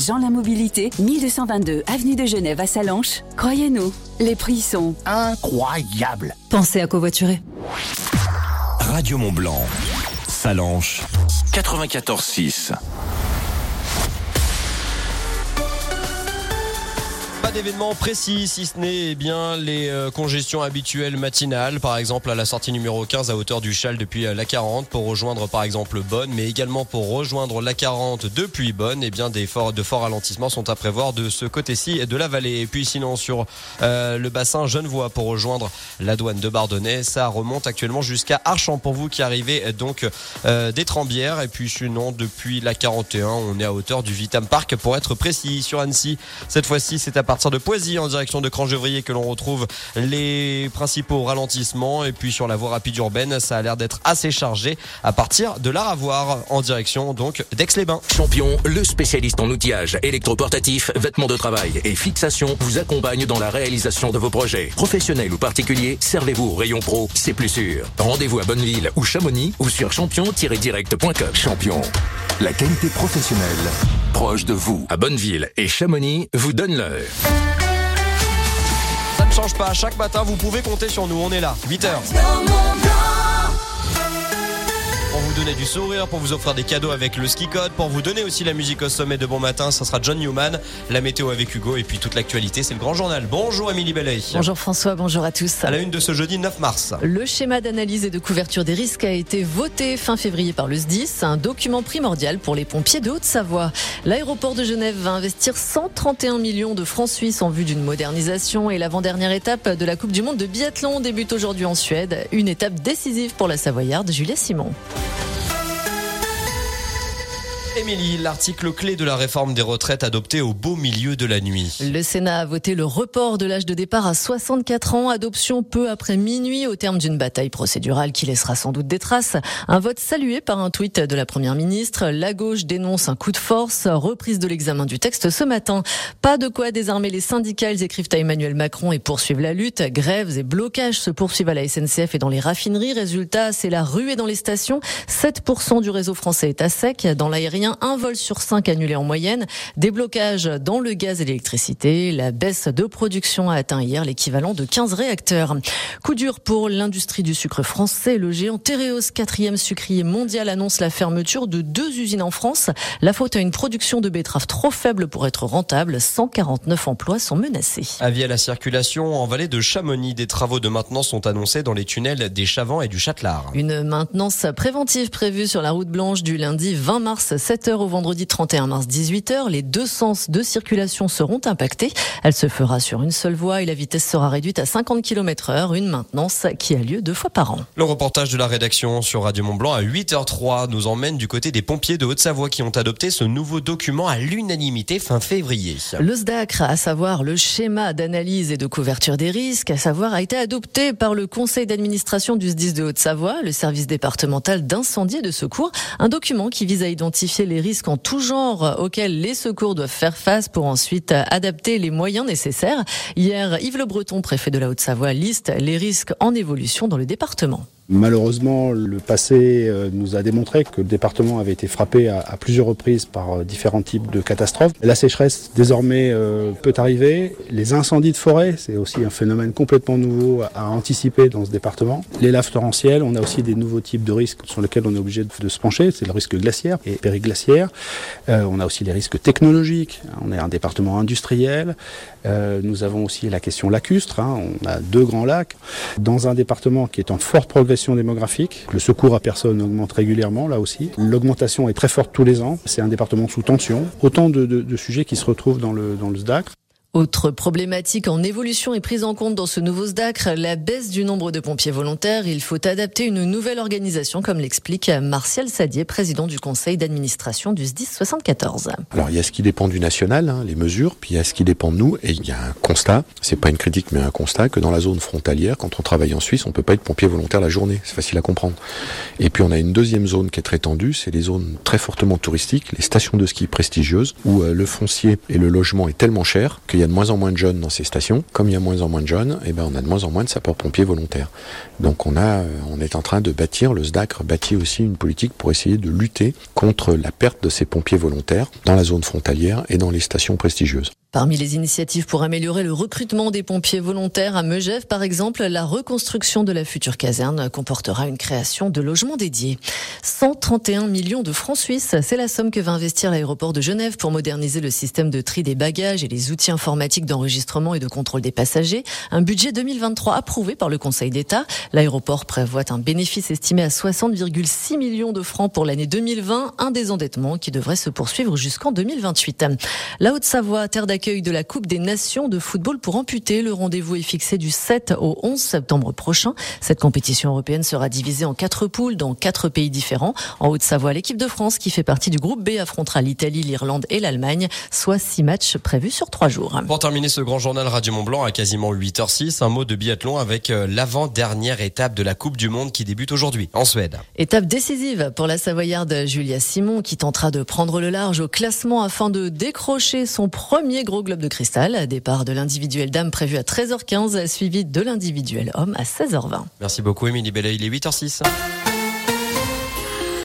Jean La Mobilité, 1222 Avenue de Genève à Salanches. Croyez-nous, les prix sont incroyables. Pensez à covoiturer. Radio Mont Blanc, Salanches, 94.6. Pas d'événement précis, si ce n'est eh bien les euh, congestions habituelles matinales, par exemple à la sortie numéro 15 à hauteur du Châle depuis euh, la 40 pour rejoindre par exemple Bonne, mais également pour rejoindre la 40 depuis Bonne, eh bien des forts, de forts ralentissements sont à prévoir de ce côté-ci de la vallée. Et puis sinon sur euh, le bassin Genevois pour rejoindre la douane de Bardonnay, ça remonte actuellement jusqu'à Archamps pour vous qui arrivez donc des Trembières. Et puis sinon depuis la 41, on est à hauteur du Vitam Park pour être précis sur Annecy. Cette fois-ci, c'est à partir de Poisy en direction de Crangevrier que l'on retrouve les principaux ralentissements. Et puis sur la voie rapide urbaine, ça a l'air d'être assez chargé à partir de l'Aravoir en direction donc d'Aix-les-Bains. Champion, le spécialiste en outillage électroportatif, vêtements de travail et fixation vous accompagne dans la réalisation de vos projets. Professionnels ou particuliers, servez-vous au rayon pro, c'est plus sûr. Rendez-vous à Bonneville ou Chamonix ou sur champion-direct.com. Champion, la qualité professionnelle proche de vous. À Bonneville et Chamonix vous donne l'heure change pas. Chaque matin, vous pouvez compter sur nous. On est là, 8 h pour vous donner du sourire, pour vous offrir des cadeaux avec le ski code, pour vous donner aussi la musique au sommet de bon matin, ça sera John Newman, la météo avec Hugo et puis toute l'actualité, c'est le grand journal. Bonjour Émilie Bellet. Bonjour François, bonjour à tous. À la une de ce jeudi 9 mars. Le schéma d'analyse et de couverture des risques a été voté fin février par le SDIS, un document primordial pour les pompiers de Haute-Savoie. L'aéroport de Genève va investir 131 millions de francs suisses en vue d'une modernisation et l'avant-dernière étape de la Coupe du Monde de biathlon débute aujourd'hui en Suède, une étape décisive pour la Savoyarde Julia Simon. Émilie, l'article clé de la réforme des retraites adoptée au beau milieu de la nuit. Le Sénat a voté le report de l'âge de départ à 64 ans, adoption peu après minuit au terme d'une bataille procédurale qui laissera sans doute des traces. Un vote salué par un tweet de la Première ministre. La gauche dénonce un coup de force, reprise de l'examen du texte ce matin. Pas de quoi désarmer les syndicats, ils écrivent à Emmanuel Macron et poursuivent la lutte. Grèves et blocages se poursuivent à la SNCF et dans les raffineries. Résultat, c'est la ruée dans les stations. 7% du réseau français est à sec. Dans l'aérien, un vol sur cinq annulé en moyenne. Des blocages dans le gaz et l'électricité. La baisse de production a atteint hier l'équivalent de 15 réacteurs. Coup dur pour l'industrie du sucre français. Le géant Tereos, quatrième sucrier mondial, annonce la fermeture de deux usines en France. La faute à une production de betteraves trop faible pour être rentable. 149 emplois sont menacés. Avis à la circulation en vallée de Chamonix. Des travaux de maintenance sont annoncés dans les tunnels des Chavants et du Châtelard. Une maintenance préventive prévue sur la route blanche du lundi 20 mars 7h au vendredi 31 mars 18h. Les deux sens de circulation seront impactés. Elle se fera sur une seule voie et la vitesse sera réduite à 50 km heure. Une maintenance qui a lieu deux fois par an. Le reportage de la rédaction sur Radio Mont Blanc à 8h03 nous emmène du côté des pompiers de Haute-Savoie qui ont adopté ce nouveau document à l'unanimité fin février. Le SDACR, à savoir le schéma d'analyse et de couverture des risques, à savoir a été adopté par le conseil d'administration du SDIS de Haute-Savoie, le service départemental d'incendie et de secours, un document qui vise à identifier les risques en tout genre auxquels les secours doivent faire face pour ensuite adapter les moyens nécessaires. Hier, Yves Le Breton, préfet de la Haute-Savoie, liste les risques en évolution dans le département. Malheureusement, le passé euh, nous a démontré que le département avait été frappé à, plusieurs reprises par euh, différents types de catastrophes. La sécheresse désormais euh, peut arriver. Les incendies de forêt, c'est aussi un phénomène complètement nouveau à, anticiper dans ce département. Les laves torrentielles, on a aussi des nouveaux types de risques sur lesquels on est obligé de, se pencher. C'est le risque glaciaire et périglaciaire. on a aussi les risques technologiques. On est un département industriel. nous avons aussi la question lacustre. Hein. On a deux grands lacs. Dans un département qui est en forte progression démographique. Le secours à personne augmente régulièrement, là aussi. L'augmentation est très forte tous les ans. C'est un département sous tension. Autant de, sujets qui se retrouvent dans le, dans le SDACR. Autre problématique en évolution et prise en compte dans ce nouveau SDACR, la baisse du nombre de pompiers volontaires. Il faut adapter une nouvelle organisation, comme l'explique Martial Sadier, président du conseil d'administration du SDIS 74. Alors il y a ce qui dépend du national, hein, les mesures, puis il y a ce qui dépend de nous, et il y a un constat, c'est pas une critique mais un constat, que dans la zone frontalière, quand on travaille en Suisse, on peut pas être pompier volontaire la journée, c'est facile à comprendre. Et puis on a une deuxième zone qui est très tendue, c'est les zones très fortement touristiques, les stations de ski prestigieuses, où euh, le foncier et le logement est tellement cher qu'il qu'il y a de moins en moins de jeunes dans ces stations. Comme il y a moins en moins de jeunes, eh ben, on a de moins en moins de sapeurs-pompiers volontaires. Donc on, a, on est en train de bâtir, le SDACR bâtit aussi une politique pour essayer de lutter contre la perte de ces pompiers volontaires dans la zone frontalière et dans les stations prestigieuses. Parmi les initiatives pour améliorer le recrutement des pompiers volontaires à Megève, par exemple, la reconstruction de la future caserne comportera une création de logements dédiés. 131 millions de francs suisses, c'est la somme que va investir l'aéroport de Genève pour moderniser le système de tri des bagages et les outils informatiques d'enregistrement et de contrôle des passagers. Un budget 2023 approuvé par le Conseil d'État. L'aéroport prévoit un bénéfice estimé à 60,6 millions de francs pour l'année 2020, un désendettement qui devrait se poursuivre jusqu'en 2028. La Haute-Savoie, terre de la Coupe des Nations de football pour amputer. Le rendez-vous est fixé du 7 au 11 septembre prochain. Cette compétition européenne sera divisée en quatre poules dans quatre pays différents. En Haute-Savoie, l'équipe de France, qui fait partie du groupe B, affrontera l'Italie, l'Irlande et l'Allemagne, soit six matchs prévus sur trois jours. Pour terminer ce grand journal Radio Mont Blanc à quasiment 8h06, un mot de biathlon avec euh, l'avant-dernière étape de la Coupe du Monde qui débute aujourd'hui en Suède. Étape décisive pour la Savoyarde Julia Simon qui tentera de prendre le large au classement afin de décrocher son premier gros globe de cristal. Départ de l'individuel dame prévu à 13h15, suivi de l'individuel homme à 16h20. Merci beaucoup Émilie Belleuil, il est 8h06.